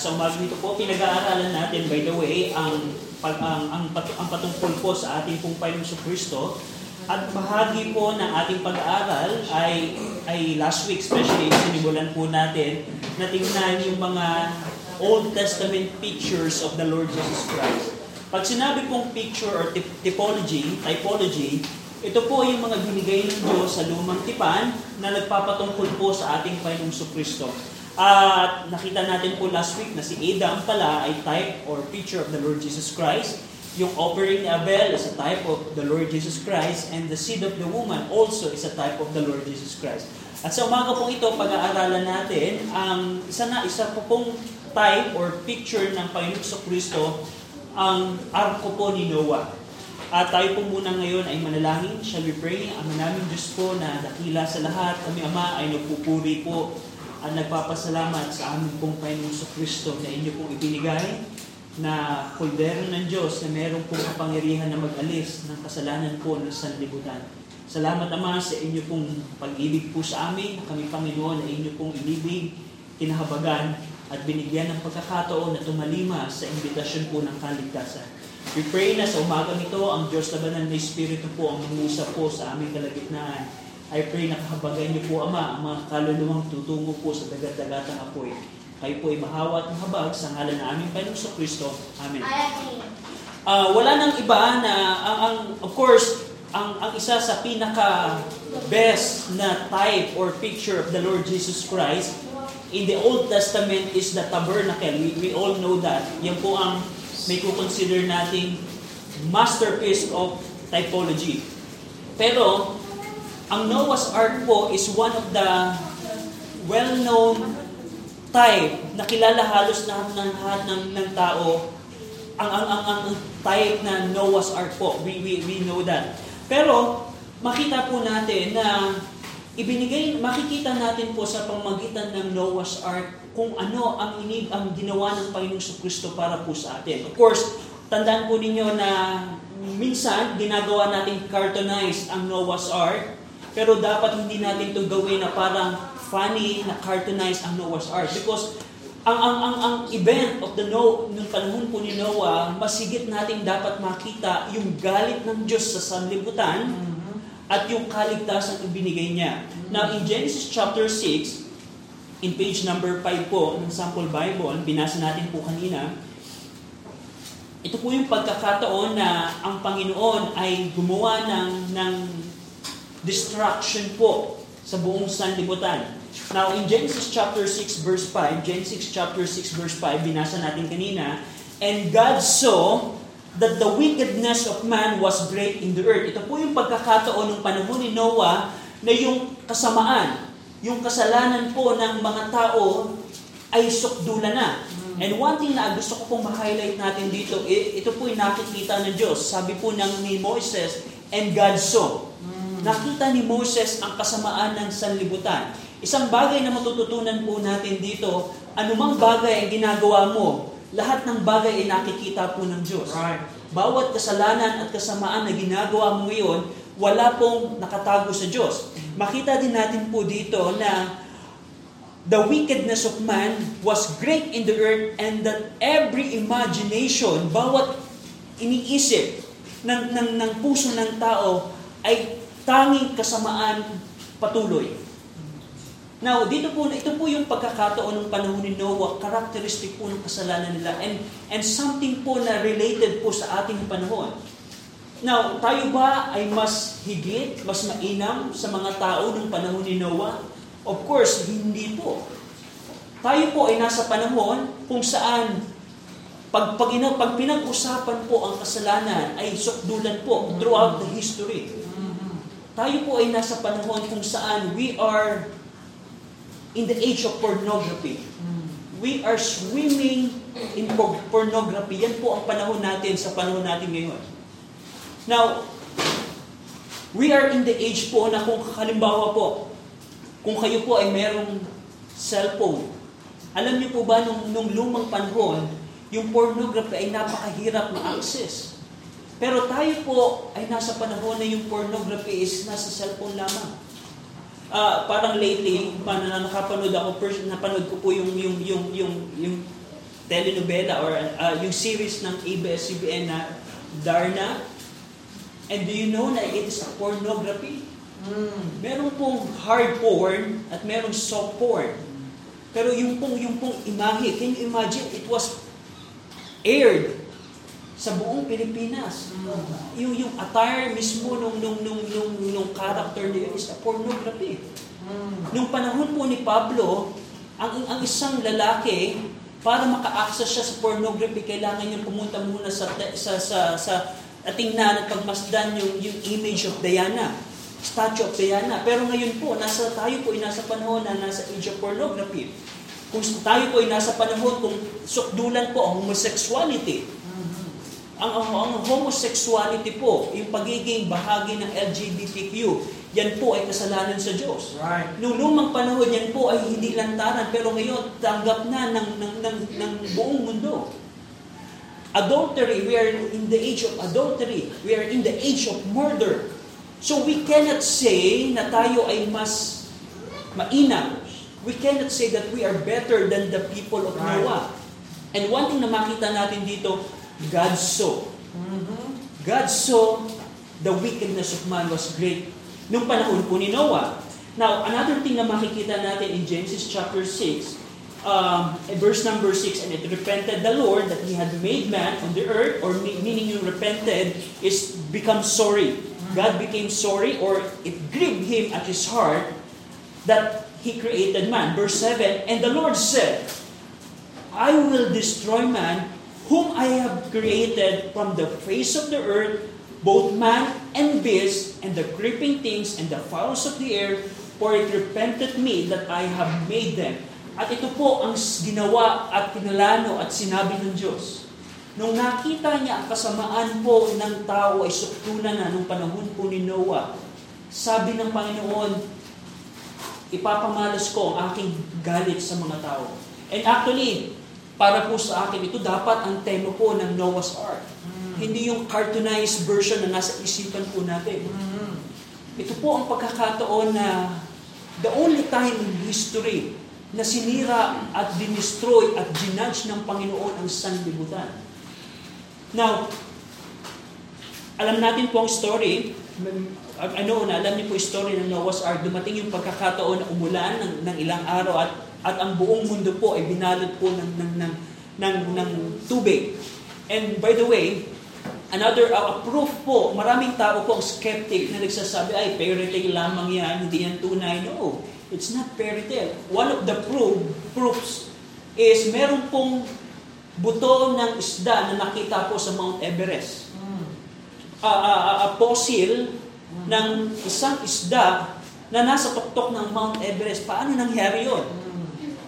sa umaga nito po, pinag-aaralan natin, by the way, ang, pag, ang, ang, pat, ang patungkol po sa ating pong Panginoon Kristo. At bahagi po ng ating pag-aaral ay, ay last week, especially, sinimulan po natin na tingnan yung mga Old Testament pictures of the Lord Jesus Christ. Pag sinabi pong picture or typology, typology, ito po yung mga binigay ng Diyos sa lumang tipan na nagpapatungkol po sa ating Panginoong Kristo. At nakita natin po last week na si Adam pala ay type or picture of the Lord Jesus Christ. Yung offering ni Abel is a type of the Lord Jesus Christ and the seed of the woman also is a type of the Lord Jesus Christ. At sa umaga pong ito, pag-aaralan natin ang isa na isa po pong type or picture ng Panginoong Kristo ang arko po ni Noah. At tayo po muna ngayon ay manalangin. Shall we pray? Ama namin Diyos po na dakila sa lahat. Kami Ama ay nagpupuri po at nagpapasalamat sa aming pong Panginoon Kristo na inyo pong ibinigay na kuldero ng Diyos na meron pong kapangyarihan na mag-alis ng kasalanan po ng sanlibutan. Salamat Ama sa inyo pong pag-ibig po sa amin. Kami Panginoon ay inyo pong inibig, kinahabagan at binigyan ng pagkakataon na tumalima sa imbitasyon po ng kaligtasan. We pray na sa umaga nito, ang Diyos na banal na Espiritu po ang mangusap po sa aming kalagitnaan. I pray na kahabagay niyo po, Ama, ang mga kaluluwang tutungo po sa dagat-dagatang apoy. Kayo po ay mahawa at mahabag sa ngalan na aming Panginoon Kristo. Amen. Uh, wala nang iba na, ang, ang, of course, ang, ang isa sa pinaka best na type or picture of the Lord Jesus Christ in the Old Testament is the tabernacle. We, we all know that. Yan po ang may kukonsider nating masterpiece of typology. Pero, ang Noah's Ark po is one of the well-known type na kilala halos lahat ng lahat ng, ng tao ang ang ang ang type na Noah's Ark po. We we we know that. Pero makita po natin na ibinigay makikita natin po sa pamagitan ng Noah's Ark kung ano ang inib ang ginawa ng Panginoong Kristo para po sa atin. Of course, tandaan po ninyo na minsan ginagawa natin cartoonize ang Noah's Ark, pero dapat hindi natin ito gawin na parang funny na cartoonize ang Noah's Ark because ang ang ang ang event of the no nung panahon po ni Noah, masigit nating dapat makita yung galit ng Diyos sa sanlibutan mm-hmm. at yung kaligtasan ibinigay niya. Now in Genesis chapter 6, in page number 5 po ng sample Bible, binasa natin po kanina, ito po yung pagkakataon na ang Panginoon ay gumawa ng, ng destruction po sa buong sanlibutan. Now, in Genesis chapter 6 verse 5, Genesis chapter 6 verse 5, binasa natin kanina, And God saw that the wickedness of man was great in the earth. Ito po yung pagkakataon ng panahon ni Noah na yung kasamaan, yung kasalanan po ng mga tao ay sukdula na. And one thing na gusto ko pong ma-highlight natin dito, ito po yung nakikita ng Diyos. Sabi po ng ni Moses, and God saw. Nakita ni Moses ang kasamaan ng sanlibutan. Isang bagay na matututunan po natin dito, anumang bagay ang ginagawa mo, lahat ng bagay ay nakikita po ng Diyos. Right. Bawat kasalanan at kasamaan na ginagawa mo ngayon, wala pong nakatago sa Diyos makita din natin po dito na the wickedness of man was great in the earth and that every imagination, bawat iniisip ng, ng, ng puso ng tao ay tanging kasamaan patuloy. Now, dito po, ito po yung pagkakataon ng panahon ni Noah, characteristic po ng kasalanan nila, and, and something po na related po sa ating panahon. Now, tayo ba ay mas higit, mas mainam sa mga tao ng panahon ni Noah? Of course, hindi po. Tayo po ay nasa panahon kung saan pag, pag, pag pinag-usapan po ang kasalanan ay sukdulan po throughout the history. Tayo po ay nasa panahon kung saan we are in the age of pornography. We are swimming in pornography. Yan po ang panahon natin sa panahon natin ngayon. Now, we are in the age po na kung halimbawa po, kung kayo po ay merong cellphone, alam niyo po ba nung, nung lumang panahon, yung pornography ay napakahirap ma-access. Pero tayo po ay nasa panahon na yung pornography is nasa cellphone lamang. Uh, parang lately, paano na nakapanood ako, first, napanood ko po yung, yung, yung, yung, yung telenovela or uh, yung series ng ABS-CBN na Darna. And do you know na it is a pornography? Mm. Meron pong hard porn at merong soft porn. Pero yung pong, yung pong imahe, can you imagine, it was aired sa buong Pilipinas. Yung, yung attire mismo nung, nung, nung, nung, nung character yun is a pornography. Mm. Nung panahon po ni Pablo, ang, ang isang lalaki, para maka-access siya sa pornography, kailangan niya pumunta muna sa, sa, sa, sa at tingnan at pagmasdan yung, yung image of Diana, statue of Diana. Pero ngayon po, nasa, tayo po ay nasa panahon na nasa age of pornography. Kung tayo po ay nasa panahon kung sukdulan po ang homosexuality, ang, ang, ang homosexuality po, yung pagiging bahagi ng LGBTQ, yan po ay kasalanan sa Diyos. Right. Noong lumang panahon, yan po ay hindi lantaran, pero ngayon, tanggap na ng, ng, ng, ng buong mundo. Adultery, we are in the age of adultery. We are in the age of murder. So we cannot say na tayo ay mas mainam. We cannot say that we are better than the people of Right. Noah. And one thing na makita natin dito, God saw. God saw the wickedness of man was great nung panahon po ni Noah. Now, another thing na makikita natin in Genesis chapter 6, um, verse number 6, and it repented the Lord that He had made man on the earth, or me- meaning yung repented is become sorry. God became sorry, or it grieved Him at His heart that He created man. Verse 7, and the Lord said, I will destroy man whom I have created from the face of the earth, both man and beast, and the creeping things and the fowls of the air, for it repented me that I have made them. At ito po ang ginawa at pinalano at sinabi ng Diyos. Nung nakita niya ang kasamaan po ng tao ay suktunan na nung panahon po ni Noah, sabi ng Panginoon, ipapamalas ko ang aking galit sa mga tao. And actually, para po sa akin, ito dapat ang tema po ng Noah's Ark. Hindi yung cartoonized version na nasa isipan po natin. Mhm. Ito po ang pagkakataon na the only time in history na sinira at dinestroy at ginudge ng Panginoon ang sanlibutan. Now, alam natin po ang story, ano na, alam niyo po yung story ng Noah's Ark, dumating yung pagkakataon na umulan ng, ng ilang araw at, at ang buong mundo po ay binalot po ng, ng, ng, ng, ng tubig. And by the way, another uh, proof po, maraming tao po ang skeptic na nagsasabi, ay, fairy tale lamang yan, hindi yan tunay. No, it's not fairy tale. One of the proof, proofs is meron pong buto ng isda na nakita po sa Mount Everest a, a, a, a fossil ng isang isda na nasa tuktok ng Mount Everest. Paano nangyari yon?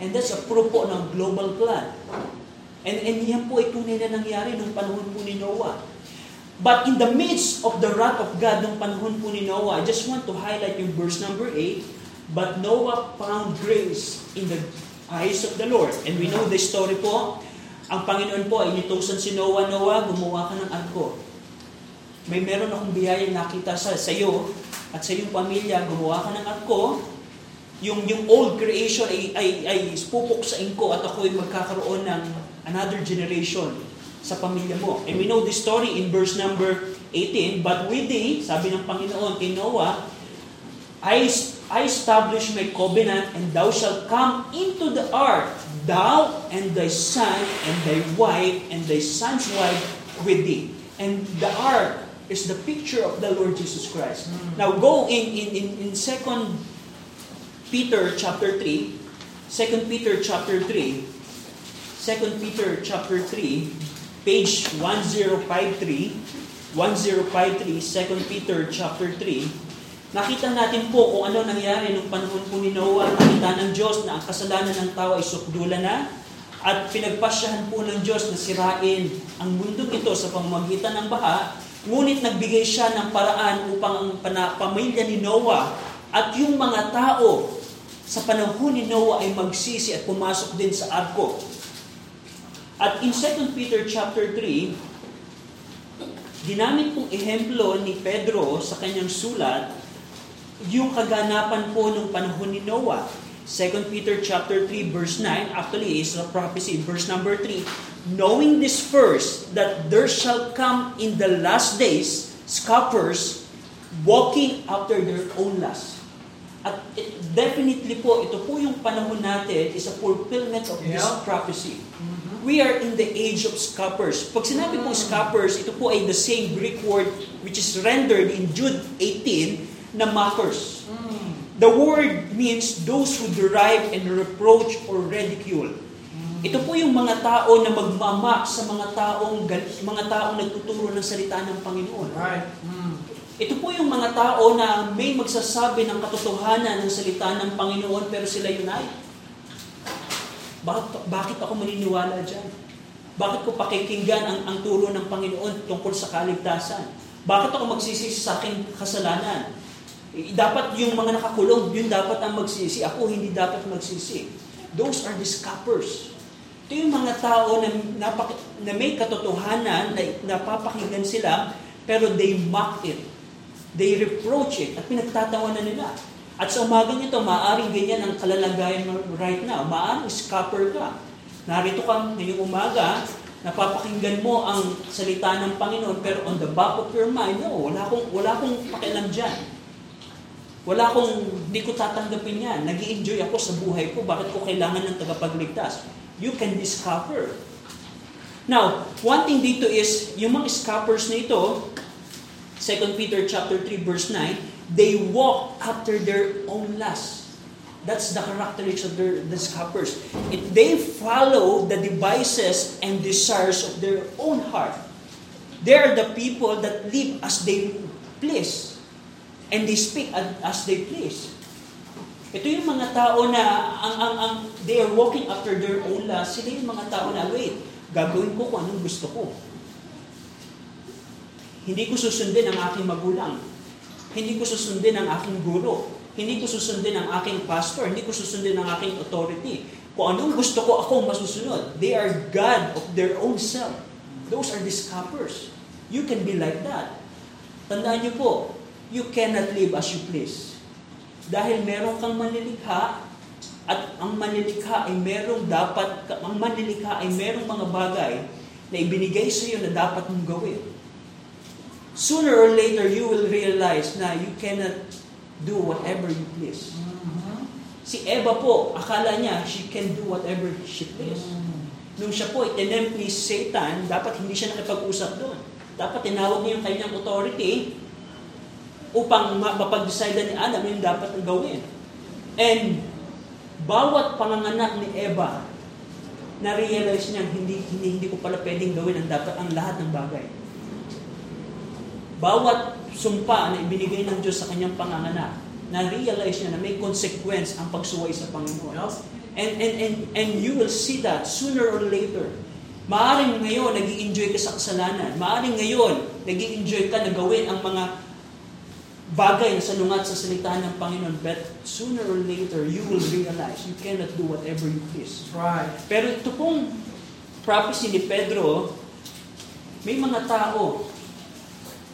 And that's a proof po ng global flood. And, and yan po ay tunay na nangyari nung panahon po ni Noah. But in the midst of the wrath of God nung panahon po ni Noah, I just want to highlight yung verse number 8, But Noah found grace in the eyes of the Lord. And we know the story po, ang Panginoon po ay inutusan si Noah, Noah, gumawa ka ng arko. May meron akong biyayang nakita sa, sa iyo at sa iyong pamilya, gumawa ka ng arko, yung yung old creation ay ay ay pupuksain ko at ako ay magkakaroon ng another generation sa pamilya mo. And we know this story in verse number 18, but with thee, sabi ng Panginoon kay Noah, I, I establish my covenant and thou shalt come into the ark, thou and thy son and thy wife and thy son's wife with thee. And the ark is the picture of the Lord Jesus Christ. Now go in in in, in second Peter chapter 3, 2 Peter chapter 3, 2 Peter chapter 3, page 1053, 1053, 2 Peter chapter 3, nakita natin po kung ano nangyari nung panahon po ni Noah. Nakita ng Diyos na ang kasalanan ng tao ay sukdula na at pinagpasyahan po ng Diyos na sirain ang mundong ito sa pamamagitan ng baha. Ngunit nagbigay siya ng paraan upang ang pamilya ni Noah at yung mga tao sa panahon ni Noah ay magsisi at pumasok din sa arko. At in 2 Peter chapter 3, ginamit pong ehemplo ni Pedro sa kanyang sulat yung kaganapan po nung panahon ni Noah. 2 Peter chapter 3 verse 9 actually is a prophecy verse number 3 knowing this first that there shall come in the last days scoffers walking after their own lust at it, definitely po ito po yung panahon natin is a fulfillment of this Yeah. prophecy we are in the age of scoffers. Pag sinabi pong scoffers, ito po ay the same Greek word which is rendered in Jude 18 na mockers. The word means those who derive and reproach or ridicule. Ito po yung mga tao na magmamak sa mga taong mga taong nagtuturo ng salita ng Panginoon. Right. Mm. Ito po yung mga tao na may magsasabi ng katotohanan ng salita ng Panginoon pero sila yun ay bakit, bakit ako maniniwala dyan? Bakit ko pakikinggan ang, ang turo ng Panginoon tungkol sa kaligtasan? Bakit ako magsisisi sa aking kasalanan? Eh, Dapat yung mga nakakulong, yun dapat ang magsisi. Ako hindi dapat magsisi. Those are the scoffers. Ito yung mga tao na, napak, na may katotohanan, na napapakinggan sila, pero they mock it. They reproach it at pinagtatawanan nila. At sa umagang ito, maaaring ganyan ang kalalagayan mo right now. Maaaring scupper ka. Narito ka ngayong umaga, napapakinggan mo ang salita ng Panginoon, pero on the back of your mind, no, wala akong, wala akong pakialam dyan. Wala akong, hindi ko tatanggapin yan. nag enjoy ako sa buhay ko. Bakit ko kailangan ng tagapagligtas? You can discover. Now, one thing dito is, yung mga scoffers na ito, 2 Peter chapter 3 verse 9, they walk after their own lust. That's the characteristics of their, the scoffers. If they follow the devices and desires of their own heart, they are the people that live as they please. And they speak as, they please. Ito yung mga tao na ang, ang, ang, they are walking after their own lust. Sila yung mga tao na, wait, gagawin ko kung anong gusto ko. Hindi ko susundin ang aking magulang. Hindi ko susundin ang aking guro. Hindi ko susundin ang aking pastor. Hindi ko susundin ang aking authority. Kung anong gusto ko, ako masusunod. They are God of their own self. Those are the scoffers. You can be like that. Tandaan niyo po, you cannot live as you please. Dahil meron kang manilikha at ang manilikha ay merong dapat, ang manilikha ay merong mga bagay na ibinigay sa iyo na dapat mong gawin. Sooner or later, you will realize na you cannot do whatever you please. Si Eva po, akala niya she can do whatever she please. Nung siya po itinempt ni Satan, dapat hindi siya nakipag-usap doon. Dapat tinawag niya yung kanyang authority upang ma- mapag-decide ni Adam yung dapat ang gawin. And bawat panganganak ni Eva, na-realize niya hindi, hindi, hindi ko pala pwedeng gawin ang dapat ang lahat ng bagay. Bawat sumpa na ibinigay ng Diyos sa kanyang panganganak, na-realize niya na may consequence ang pagsuway sa Panginoon. And, and, and, and you will see that sooner or later. Maaring ngayon, nag enjoy ka sa kasalanan. Maaring ngayon, nag enjoy ka na gawin ang mga bagay na salungat sa salita ng Panginoon. But sooner or later, you will realize you cannot do whatever you please. Right. Pero ito pong prophecy ni Pedro, may mga tao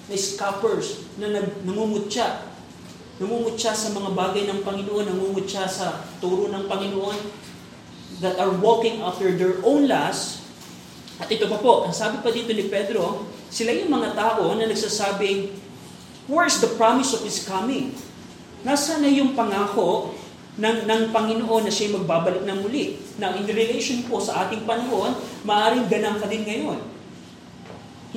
na scoffers na nangungutya. Nangungutya sa mga bagay ng Panginoon, nangungutya sa turo ng Panginoon that are walking after their own lust. At ito pa po, ang sabi pa dito ni Pedro, sila yung mga tao na nagsasabing, Where's the promise of His coming? Nasaan na yung pangako ng, ng Panginoon na siya magbabalik ng muli? Now, in relation po sa ating panahon, maaaring ganang ka din ngayon.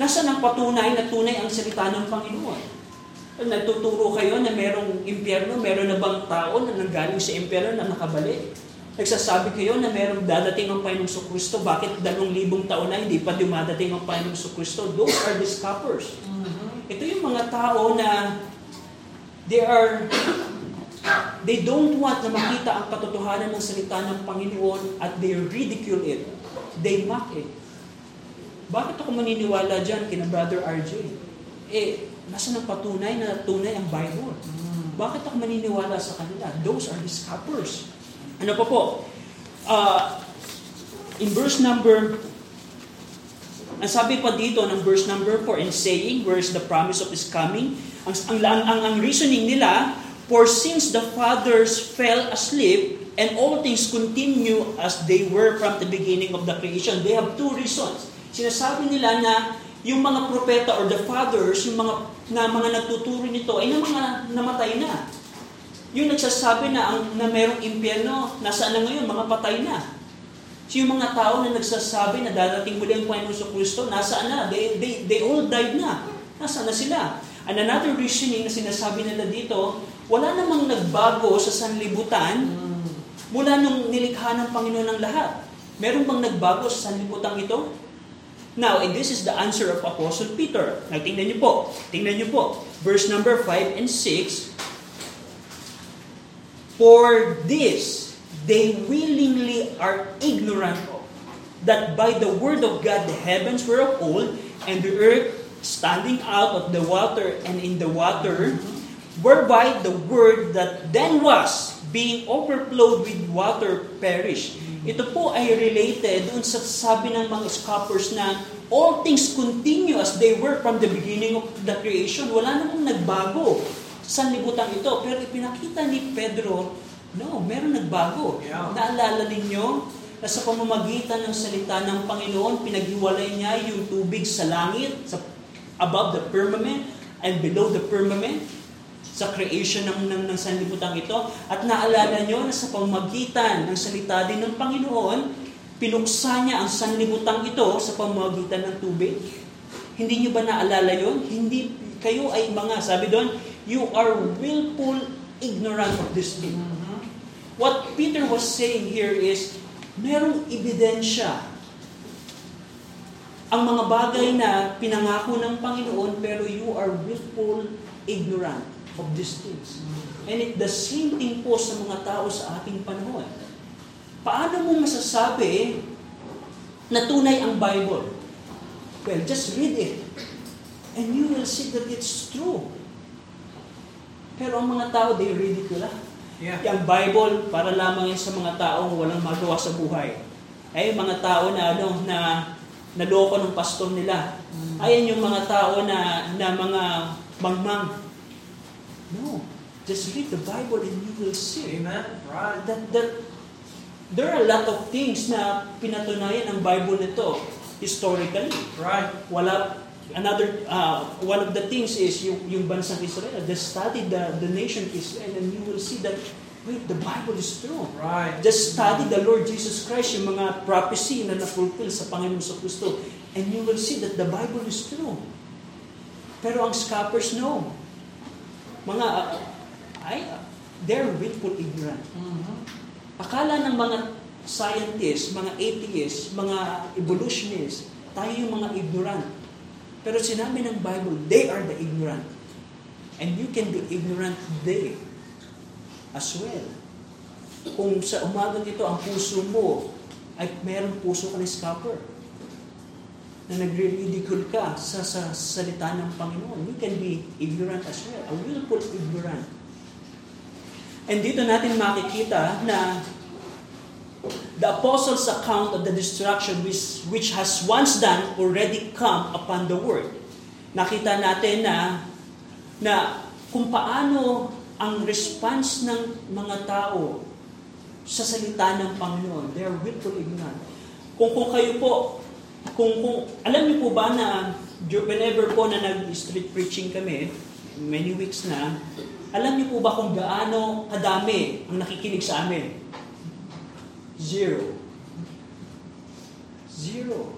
Nasaan ang patunay na tunay ang salita ng Panginoon? Nagtuturo kayo na merong impyerno, meron na bang tao na nanggaling sa impyerno na nakabalik? Nagsasabi kayo na merong dadating ang Panginoong sa Kristo, bakit dalawang libong taon na hindi pa dumadating ang Panginoong sa Kristo? Those are the scoffers. Ito yung mga tao na they are they don't want na makita ang katotohanan ng salita ng Panginoon at they ridicule it. They mock it. Bakit ako maniniwala dyan kina Brother RJ? Eh, nasa ng patunay na tunay ang Bible? Bakit ako maniniwala sa kanila? Those are the scoffers. Ano pa po? Uh, in verse number ang sabi pa dito ng verse number 4, in saying, where is the promise of His coming? Ang, ang, ang, ang reasoning nila, for since the fathers fell asleep, and all things continue as they were from the beginning of the creation. They have two reasons. Sinasabi nila na yung mga propeta or the fathers, yung mga na mga nagtuturo nito ay na mga namatay na. Yung nagsasabi na ang na merong impyerno, nasaan na ngayon, mga patay na. So yung mga tao na nagsasabi na dadating muli ang Panginoon sa Kristo, nasaan na? They, they, they all died na. Nasaan na sila? And another reasoning na sinasabi nila dito, wala namang nagbago sa sanlibutan mula nung nilikha ng Panginoon ng lahat. Meron bang nagbago sa sanlibutan ito? Now, and this is the answer of Apostle Peter. Now, tingnan niyo po. Tingnan niyo po. Verse number 5 and 6. For this, they willingly are ignorant of, that by the word of God the heavens were of old, and the earth standing out of the water and in the water, whereby the word that then was, being overflowed with water, perished. Ito po ay related dun sa sabi ng mga scoffers na all things continue as they were from the beginning of the creation. Wala namang nagbago sa libutan ito. Pero ipinakita ni Pedro, no, meron nagbago. Yeah. Naalala ninyo na sa pamamagitan ng salita ng Panginoon, pinaghiwalay niya yung tubig sa langit, sa above the firmament and below the firmament sa creation ng, ng, ng sanlibutan ito. At naalala nyo na sa pamamagitan ng salita din ng Panginoon, pinuksa niya ang sanlibutan ito sa pamamagitan ng tubig. Hindi nyo ba naalala yon? Hindi, kayo ay mga, sabi doon, you are willful ignorant of this thing. What Peter was saying here is, merong ebidensya ang mga bagay na pinangako ng Panginoon pero you are willful ignorant of these things. And it the same thing po sa mga tao sa ating panahon. Paano mo masasabi na tunay ang Bible? Well, just read it. And you will see that it's true. Pero ang mga tao, they read it wala. Yeah. Yung Bible, para lamang yan sa mga taong walang magawa sa buhay. Ay, mga tao na ano, na naloko ng pastor nila. Ayan yung mga tao na, na mga mangmang. No. Just read the Bible and you will see Amen. Right. that, that there are a lot of things na pinatunayan ng Bible nito historically. Right. Wala another uh, one of the things is yung yung bansang Israel. They study the the nation Israel and you will see that wait, the Bible is true. Right. Just study the Lord Jesus Christ, yung mga prophecy na na-fulfill sa Panginoon sa Kristo, and you will see that the Bible is true. Pero ang scoffers, no. Mga, uh, ay, they're willful ignorant. Akala ng mga scientists, mga atheists, mga evolutionists, tayo yung mga ignorant. Pero sinabi ng Bible, they are the ignorant. And you can be ignorant today as well. Kung sa umagang ito, ang puso mo ay mayroong puso ka ng scoffer na nagre-ridicule ka sa, sa salita ng Panginoon. You can be ignorant as well. A willful ignorant. And dito natin makikita na the apostles' account of the destruction which, which has once done already come upon the world. Nakita natin na na kung paano ang response ng mga tao sa salita ng Panginoon. They are willful ignorant. Kung, kung kayo po, kung, kung, alam niyo po ba na whenever po na nag-street preaching kami, many weeks na, alam niyo po ba kung gaano kadami ang nakikinig sa amin? Zero. Zero.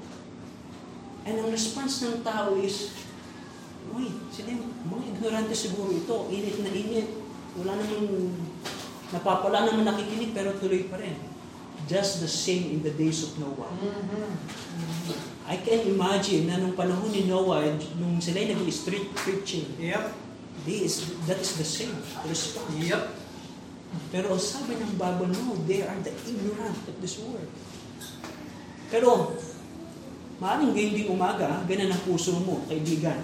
And ang response ng tao is, Uy, sila mga ignorante siguro ito, init na init. Wala namang, napapala naman nakikinig pero tuloy pa rin. Just the same in the days of Noah. I can imagine na nung panahon ni Noah, nung sila nag-street preaching, Yep. they is, that is the same response. Yep. Pero sabi ng Bible, no, they are the ignorant of this world. Pero, maaaring ngayon ding umaga, ganun ang puso mo, kaibigan.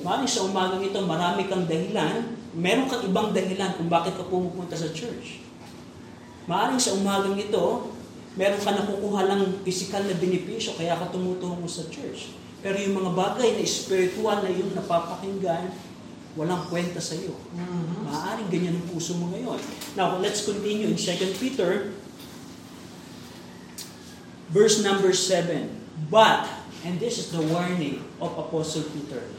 Maaaring sa umagang ito, marami kang dahilan, meron kang ibang dahilan kung bakit ka pumupunta sa church. Maaaring sa umagang ito, meron ka nakukuha lang physical na benepisyo, kaya ka tumutungo sa church. Pero yung mga bagay na spiritual na yung napapakinggan, walang kwenta sa iyo. Mhm. Maaaring ganyan ang puso mo ngayon. Now, let's continue in 2 Peter, verse number 7. But, and this is the warning of Apostle Peter,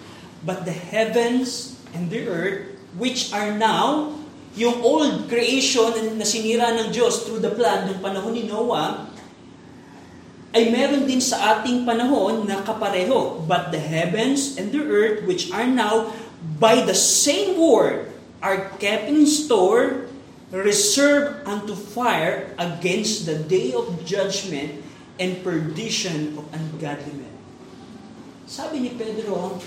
but the heavens and the earth, which are now, yung old creation na sinira ng Diyos through the flood ng panahon ni Noah, ay meron din sa ating panahon na kapareho. But the heavens and the earth, which are now by the same word, are kept in store, reserved unto fire against the day of judgment and perdition of ungodly men. Sabi ni Pedro,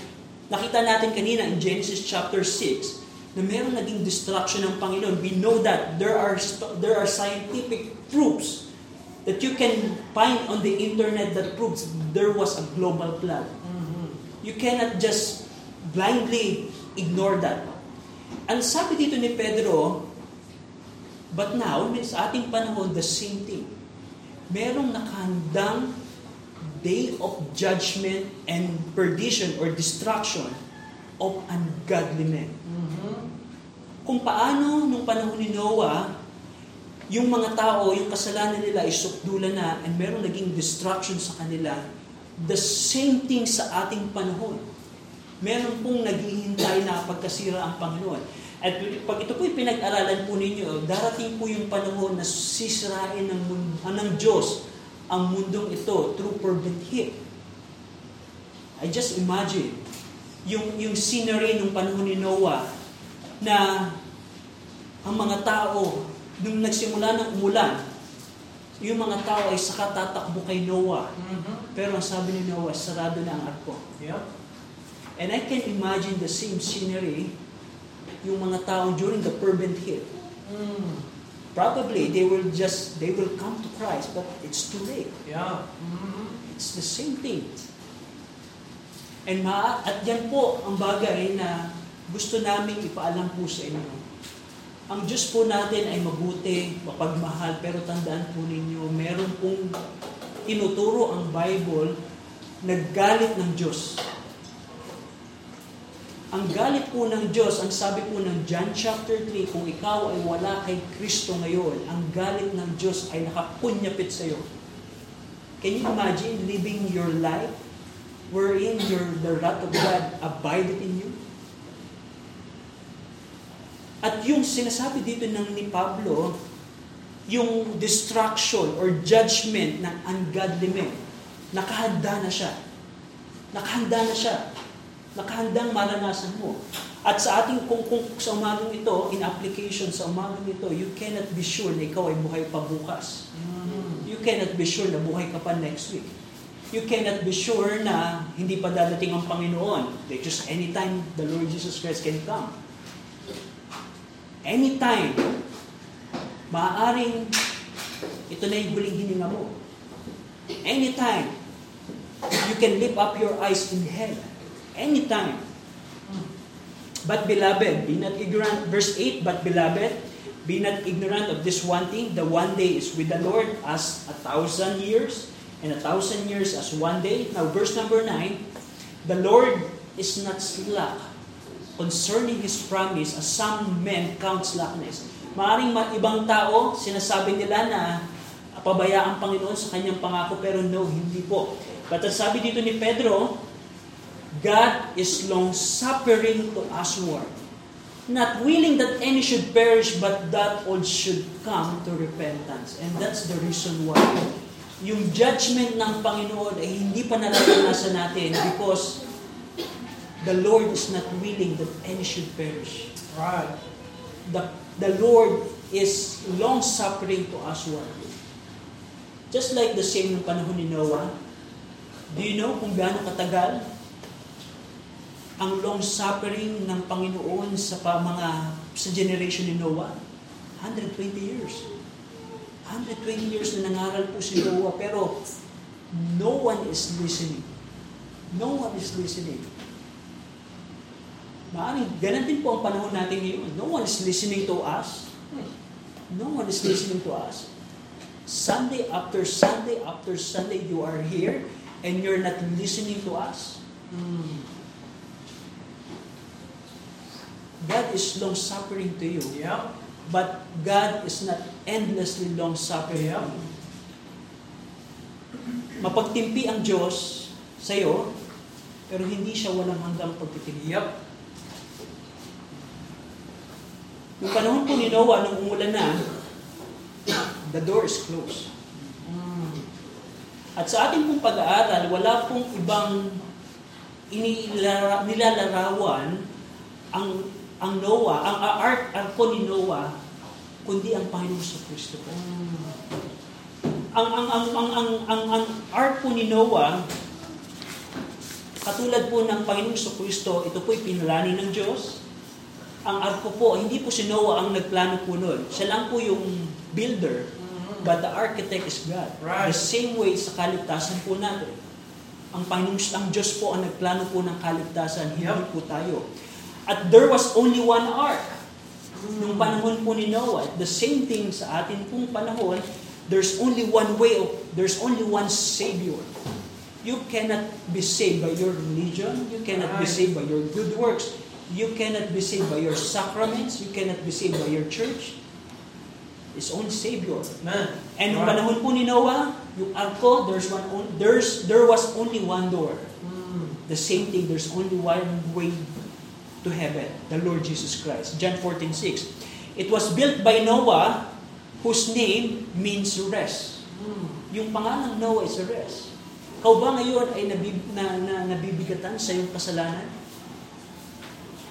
nakita natin kanina in Genesis chapter 6, na meron naging destruction ng Panginoon. We know that there are there are scientific proofs that you can find on the internet that proves there was a global flood. Mhm. You cannot just blindly ignore that. Ang sabi dito ni Pedro, but now, sa ating panahon, the same thing. Merong nakahandang day of judgment and perdition or destruction of ungodly men. Mhm. Kung paano nung panahon ni Noah, yung mga tao, yung kasalanan nila ay sukdulan na and merong naging destruction sa kanila, the same thing sa ating panahon. Meron pong naghihintay na pagkasira ang Panginoon. At pag ito po'y pinag-aralan po ninyo, darating po yung panahon na sisirain ng, mun- ah, ng Diyos ang mundong ito through fervent. I just imagine yung, yung scenery ng panahon ni Noah na ang mga tao, nung nagsimula ng umulan, yung mga tao ay saka tatakbo kay Noah. Mhm. Pero ang sabi ni Noah, sarado na ang arko. Yep. And I can imagine the same scenery, yung mga tao during the fervent heat. Mm. Probably they will just, they will come to Christ, but it's too late. Yeah. Mhm. It's the same thing. And ma at yan po ang bagay na gusto namin ipaalam po sa inyo. Ang Diyos po natin ay mabuti, mapagmahal, pero tandaan po ninyo, meron pong tinuturo ang Bible naggalit ng Diyos. Ang galit po ng Diyos, ang sabi po ng John chapter 3, kung ikaw ay wala kay Kristo ngayon, ang galit ng Diyos ay nakapunyapit sa iyo. Can you imagine living your life wherein your, the wrath of God abided in you? At yung sinasabi dito ng ni Pablo, yung destruction or judgment ng ungodly men, nakahanda na siya. Nakahanda na siya. Nakahandang maranasan mo. At sa ating, kung, kung sa umagang ito, in application sa umagang ito, you cannot be sure na ikaw ay buhay pa bukas. Mhm. You cannot be sure na buhay ka pa next week. You cannot be sure na hindi pa dadating ang Panginoon. That just anytime the Lord Jesus Christ can come. Anytime, maaaring ito na yung huling hininga mo. Anytime, you can lift up your eyes in heaven. Anytime. But beloved, be not ignorant. Verse 8, but beloved, be not ignorant of this one thing. The one day is with the Lord as a thousand years, and a thousand years as one day. Now, verse number 9, the Lord is not slack concerning His promise as some men count slackness. Maaring ma- ibang tao, sinasabi nila na pabaya ang Panginoon sa kanyang pangako, pero no, hindi po. But ang sabi dito ni Pedro, God is long-suffering to usward, not willing that any should perish, but that all should come to repentance. And that's the reason why yung judgment ng Panginoon ay hindi pa nararanasan natin because the Lord is not willing that any should perish. Right. The, the Lord is long-suffering to usward. Just like the same ng panahon ni Noah, do you know kung gaano katagal ang long suffering ng Panginoon sa pa, mga sa generation ni Noah? 120 years. 120 years na nangaral po si Noah pero no one is listening. No one is listening. Maaaring ganun din po ang panahon natin ngayon. No one is listening to us. No one is listening to us. Sunday after Sunday after Sunday you are here and you're not listening to us. God is long-suffering to you, Yep. but God is not endlessly long-suffering Yeah. Mapagtimpi ang Diyos sa iyo, pero hindi siya walang hanggang pagtitimpi. Yep. Nung panahon po ni Noah, nung umulan na, the door is closed. At sa ating pong pag-aaral, wala pong ibang inilara, nilalarawan ang ang Noah, ang art arko ni Noah, kundi ang Panginoon sa Kristo po. Ang ang ang ang ang ang, ang art po ni Noah, katulad po ng Panginoon sa Kristo, ito po'y pinalani ng Diyos. Ang arko po, hindi po si Noah ang nagplano po nun. Siya lang po yung builder. Mm. But the architect is God. Right. The same way sa kaligtasan po natin. Ang Panginoon, ang Diyos po ang nagplano po ng kaligtasan, hindi Yep. po tayo. At there was only one ark. Nung panahon po ni Noah, the same thing sa atin pong panahon, there's only one way, of, there's only one Savior. You cannot be saved by your religion. You cannot be Right. saved by your good works. You cannot be saved by your sacraments. You cannot be saved by your church. It's only Savior. Man. And nung panahon po ni Noah, yung arko, there's one on, there's there was only one door. Mm. The same thing, there's only one way to heaven, the Lord Jesus Christ. John 14:6. It was built by Noah, whose name means rest. Mm. Yung pangalan Noah is rest. Kau ba ngayon ay nabib, na, na, nabibigatan sa iyong kasalanan?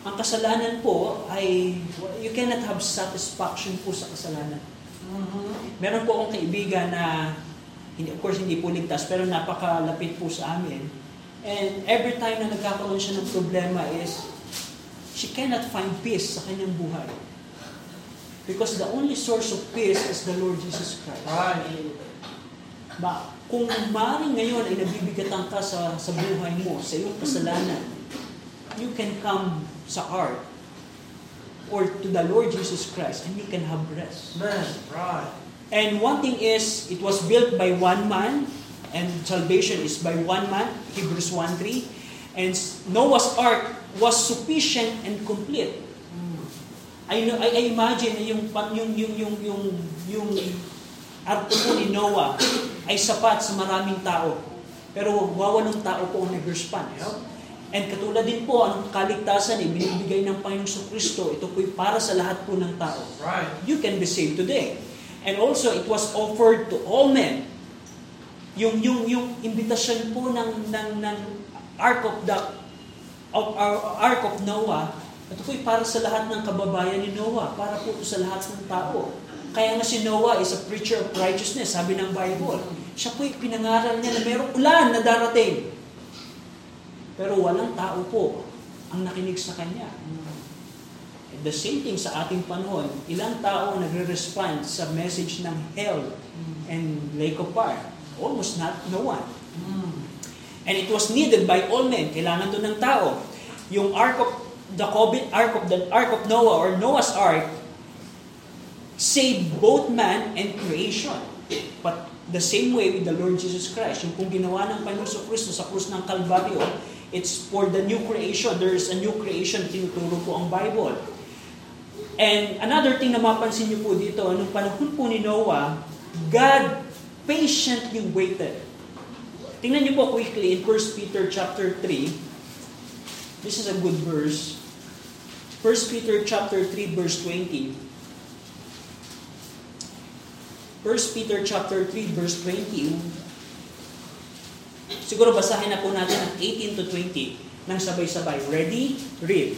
Ang kasalanan po ay, you cannot have satisfaction po sa kasalanan. Mhm. Meron po akong kaibigan na, hindi, of course hindi po ligtas, pero napakalapit po sa amin. And every time na nagkakaroon siya ng problema is, she cannot find peace sa kanyang buhay. Because the only source of peace is the Lord Jesus Christ. Right. Ba, kung maaaring ngayon ay nabibigatan ka sa, sa buhay mo, sa iyong kasalanan, you can come sa art or to the Lord Jesus Christ and you can have rest. Man. Right. And one thing is, it was built by one man, and salvation is by one man, Hebrews 1.3. And Noah's ark was sufficient and complete. Mm. I, know, I, I imagine yung, yung, yung, yung, yung, yung arko po ni Noah ay sapat sa maraming tao. Pero wawalong tao po ang nag-respond. And katulad din po, ang kaligtasan ay binibigay ng Panginoong sa Kristo. Ito po'y para sa lahat po ng tao Right. you can be saved today. And also, it was offered to all men. Yung yung yung invitation po ng ng ng Ark of the of our Ark of Noah, ito po para sa lahat ng kababayan ni Noah, para po sa lahat ng tao. Kaya nga si Noah is a preacher of righteousness, sabi ng Bible. Siya po pinangaral niya na mayroong ulan na darating. Pero walang tao po ang nakinig sa kanya. The same thing sa ating panahon, ilang tao ang nagre-respond sa message ng hell and lake of fire? Almost not, no one. Mm. And it was needed by all men. Kailangan to ng tao. Yung Ark of the Covid, Ark of the Ark of Noah or Noah's Ark saved both man and creation. But the same way with the Lord Jesus Christ, yung kung ginawa ng Panginoon sa Kristo sa krus ng Kalbaryo, it's for the new creation. There is a new creation, tinuturo po ang Bible. And another thing na mapansin niyo po dito, nung panahon po ni Noah, God patiently waited. Tingnan niyo po quickly in 1 Peter chapter 3. This is a good verse. 1 Peter chapter 3 verse 20. 1 Peter chapter 3 verse 20. Siguro basahin na po natin ang 18 to 20 ng sabay-sabay. Ready? Read.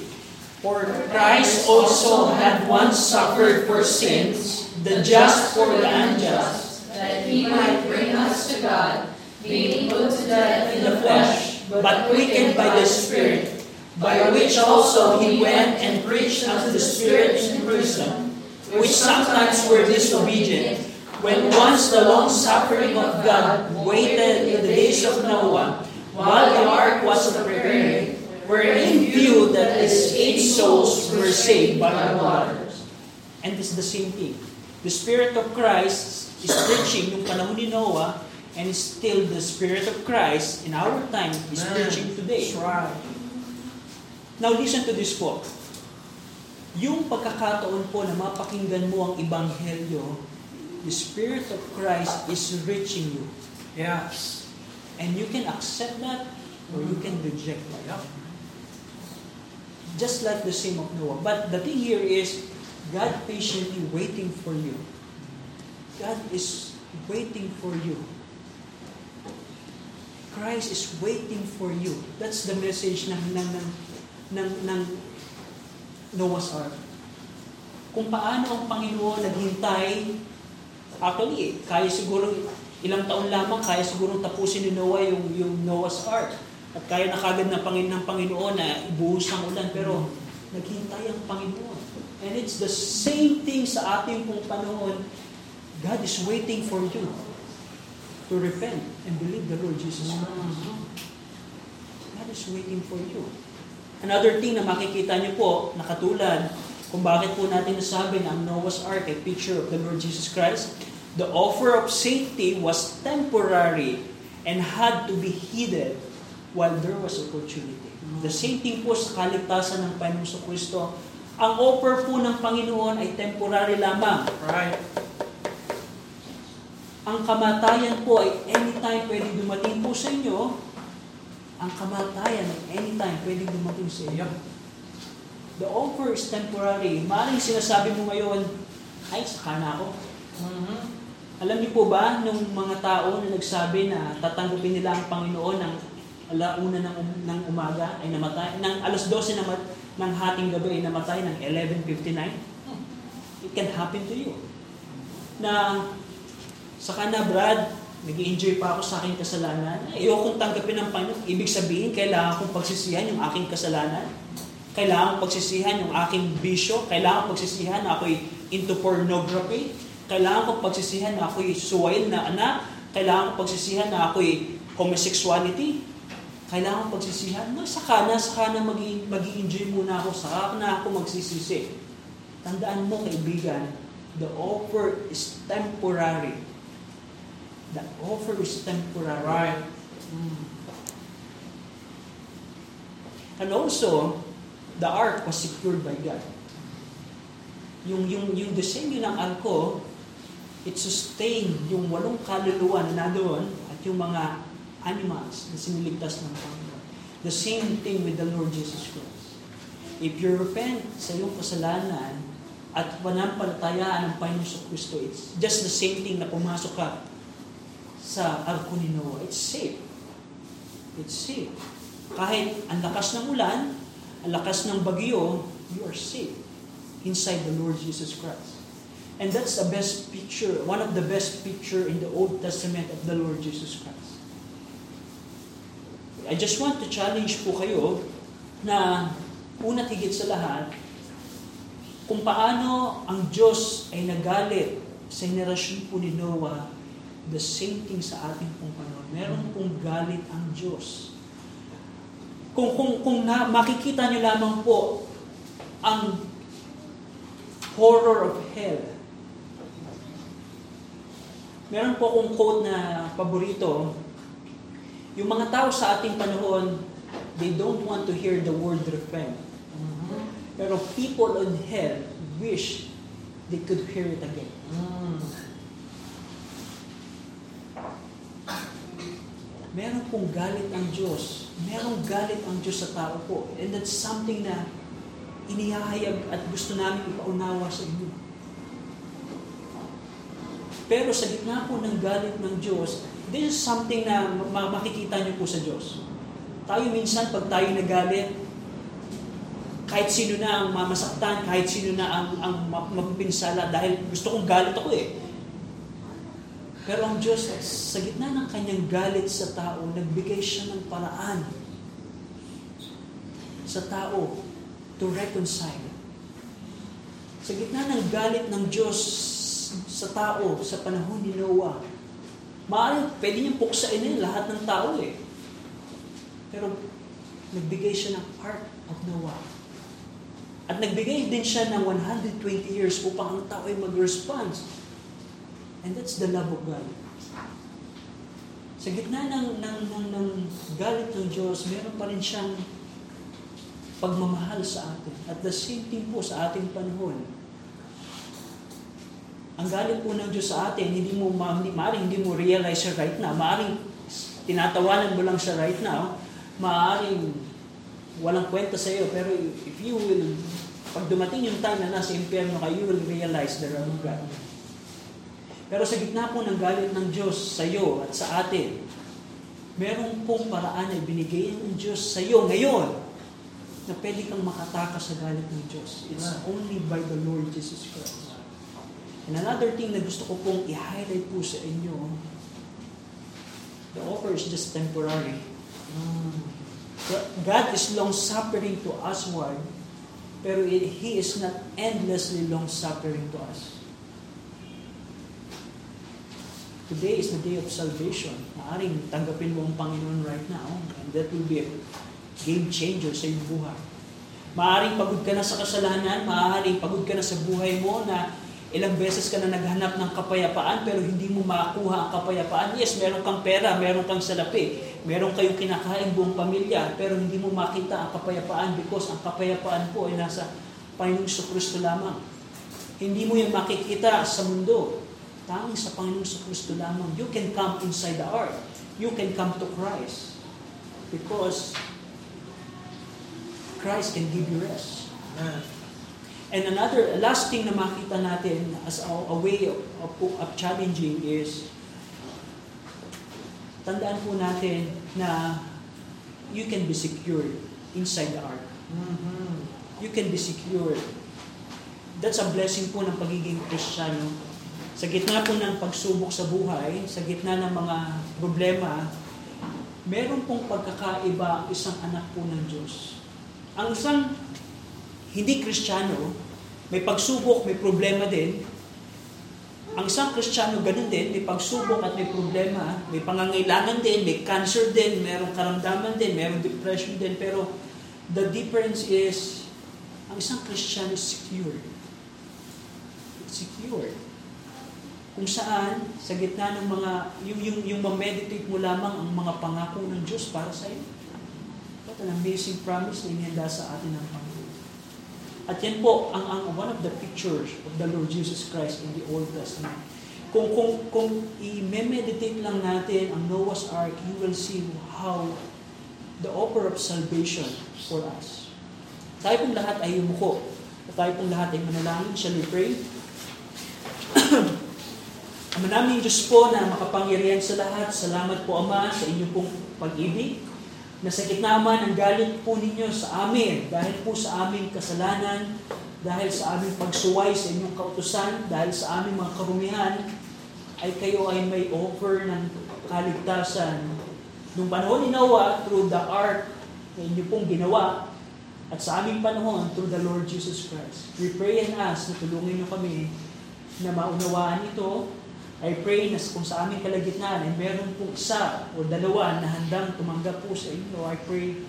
For Christ also had once suffered for sins, the just for the unjust, that he might bring us to God, being put to death in the flesh, but quickened by the Spirit, by which also he went and preached unto the spirits in prison, which sometimes were disobedient, when once the long suffering of God waited in the days of Noah, while the ark was preparing, wherein few that is eight souls were saved by the waters. And is the same thing. The Spirit of Christ is preaching yung panahon ni Noah, and still the Spirit of Christ in our time is Man. preaching today. Right. Now listen to this quote. yung pagkakataon po na mapakinggan mo ang Ebanghelyo, the Spirit of Christ is reaching you. Yes. And you can accept that or you can reject that. Yep. Just like the same of Noah. But the thing here is, God patiently waiting for you. God is waiting for you. Christ is waiting for you. That's the message ng ng ng ng, ng Noah's Ark. Kung paano ang Panginoon naghintay, actually, kaya siguro ilang taon lamang, kaya siguro tapusin ni Noah yung, yung Noah's Ark. At kaya na kagad ng Panginoon, ng Panginoon na ibuhos ang ulan, pero naghintay ang Panginoon. And it's the same thing sa ating pong panahon. God is waiting for you to repent and believe the Lord Jesus Christ. God is waiting for you. Another thing na makikita niyo po, nakatulad, kung bakit po natin nasabi na ang Noah's Ark ay picture of the Lord Jesus Christ, the offer of safety was temporary and had to be heeded while there was opportunity. The same thing po sa kaligtasan ng Panginoon sa Kristo. Ang offer po ng Panginoon ay temporary lamang. Right. Ang kamatayan po ay anytime pwede dumating po sa inyo. Ang kamatayan ay anytime pwede dumating sa inyo. The offer is temporary. Maaaring sinasabi mo ngayon, ay, saka na ako. Mm-hmm. Alam niyo po ba, nung mga tao na nagsabi na tatanggapin nila ang Panginoon ng alauna ng, um- ng umaga ay namatay, ng alas 12 na mat- ng hating gabi ay namatay ng 11.59, it can happen to you. Na, saka na Brad, nag enjoy pa ako sa aking kasalanan. Ayokong tanggapin ng Panginoon. Ibig sabihin, kailangan kong pagsisihan yung aking kasalanan. Kailangan kong pagsisihan yung aking bisyo. Kailangan pagsisihan na ako'y into pornography. Kailangan kong pagsisihan na ako'y suwail na anak. Kailangan kong pagsisihan na ako'y homosexuality. Kailangan kong pagsisihan. No, saka na, saka na mag enjoy muna ako. Saka na ako magsisisi. Tandaan mo, kaibigan, the offer is temporary. The offer is temporary. Right. Mm. And also, the ark was secured by God. Yung, yung, yung yun ng arko, it sustained yung walong kaluluwa na nadoon at yung mga animals na siniligtas ng Panginoon. The same thing with the Lord Jesus Christ. If you repent sa iyong kasalanan at panampalatayaan ng Panginoon Kristo, it's just the same thing na pumasok ka sa arko ni Noah. It's safe. It's safe. Kahit ang lakas ng ulan, ang lakas ng bagyo, you are safe inside the Lord Jesus Christ. And that's the best picture, one of the best picture in the Old Testament of the Lord Jesus Christ. I just want to challenge po kayo na una't higit sa lahat, kung paano ang Diyos ay nagalit sa henerasyon po ni Noah, the same thing sa ating pong panahon. Meron pong galit ang Diyos. Kung, kung, kung na, makikita nyo lamang po ang horror of hell. Meron po akong quote na paborito. Yung mga tao sa ating panahon, they don't want to hear the word repent. Mm-hmm. Pero people on hell wish they could hear it again. Mm. Meron pong galit ang Diyos. Merong galit ang Diyos sa tao po. And that's something na inihahayag at gusto namin ipaunawa sa inyo. Pero sa gitna po ng galit ng Diyos, this is something na ma- makikita niyo po sa Diyos. Tayo minsan, pag tayo nagalit, kahit sino na ang mamasaktan, kahit sino na ang, ang mapipinsala, dahil gusto kong galit ako eh. Pero ang Diyos, sa gitna ng kanyang galit sa tao, nagbigay siya ng paraan sa tao to reconcile. Sa gitna ng galit ng Diyos sa tao sa panahon ni Noah, maaaring pwede niyang puksain na lahat ng tao eh. Pero nagbigay siya ng part of Noah. At nagbigay din siya ng 120 years upang ang tao ay mag-respond And that's the love of God. Sa gitna ng, ng, ng, ng galit ng Diyos, meron pa rin siyang pagmamahal sa atin. At the same thing po sa ating panahon. Ang galit po ng Diyos sa atin, hindi mo, ma- hindi, maaaring hindi mo realize siya right now. Maaaring tinatawanan mo lang siya right now. Maaaring walang kwenta sa iyo. Pero if you will, pag dumating yung time na nasa impyerno ka, you will realize the wrath of God. Pero sa gitna po ng galit ng Diyos sa iyo at sa atin, meron pong paraan na ibinigay ng Diyos sa iyo ngayon na pwede kang makatakas sa galit ng Diyos. It's only by the Lord Jesus Christ. And another thing na gusto ko pong i-highlight po sa inyo, the offer is just temporary. God is long-suffering to us, one, pero He is not endlessly long-suffering to us. Today is the day of salvation. Maaring tanggapin mo ang Panginoon right now, and that will be a game changer sa iyong buhay. Maaring pagod ka na sa kasalanan, maaring pagod ka na sa buhay mo na ilang beses ka na naghanap ng kapayapaan pero hindi mo makakuha ang kapayapaan. Yes, meron kang pera, meron kang salapi, meron kayong kinakain buong pamilya, pero hindi mo makita ang kapayapaan because ang kapayapaan po ay nasa Panginoong Kristo lamang. Hindi mo yan makikita sa mundo. Tanging sa Panginoong Kristo lamang. You can come inside the ark. You can come to Christ. Because Christ can give you rest. And another, last thing na makita natin as a, a way of, of, of challenging is, tandaan po natin na you can be secured inside the ark. You can be secured. That's a blessing po ng pagiging Kristiyano. Sa gitna po ng pagsubok sa buhay, sa gitna ng mga problema, meron pong pagkakaiba ang isang anak po ng Diyos. Ang isang hindi Kristiyano, may pagsubok, may problema din. Ang isang Kristiyano, ganun din, may pagsubok at may problema, may pangangailangan din, may cancer din, merong karamdaman din, merong depression din, pero the difference is, ang isang Kristiyano is secure. It's secure. Kung saan, sa gitna ng mga, yung, yung, yung ma-meditate mo lamang ang mga pangako ng Diyos para sa iyo. What an amazing promise na inihanda sa atin ng Panginoon. At yan po ang, ang one of the pictures of the Lord Jesus Christ in the Old Testament. Kung kung kung i-meditate lang natin ang Noah's Ark, you will see how the offer of salvation for us. Tayo pong lahat ay yumuko. At tayo pong lahat ay manalangin. Shall we pray? Ama namin Diyos po na makapangyarihan sa lahat, salamat po Ama sa inyong pong pag-ibig na sa gitna man ang galit po ninyo sa amin dahil po sa aming kasalanan, dahil sa aming pagsuway sa inyong kautusan, dahil sa aming mga karumihan, ay kayo ay may offer ng kaligtasan. Nung panahon ni Noah, through the ark na inyo pong ginawa, at sa aming panahon, through the Lord Jesus Christ. We pray and ask na tulungan niyo kami na maunawaan ito I pray na kung sa aming kalagitnaan ay meron po isa o dalawa na handang tumanggap po sa inyo, I pray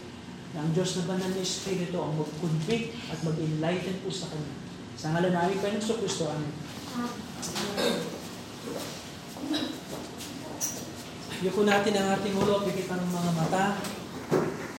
na ang Diyos na banal na Espiritu ang mag-convict at mag-enlighten po sa Kanya. Sa ngalan namin pa ng Kristo, Amen. Yuko natin ang ating ulo, pikit ang mga mata.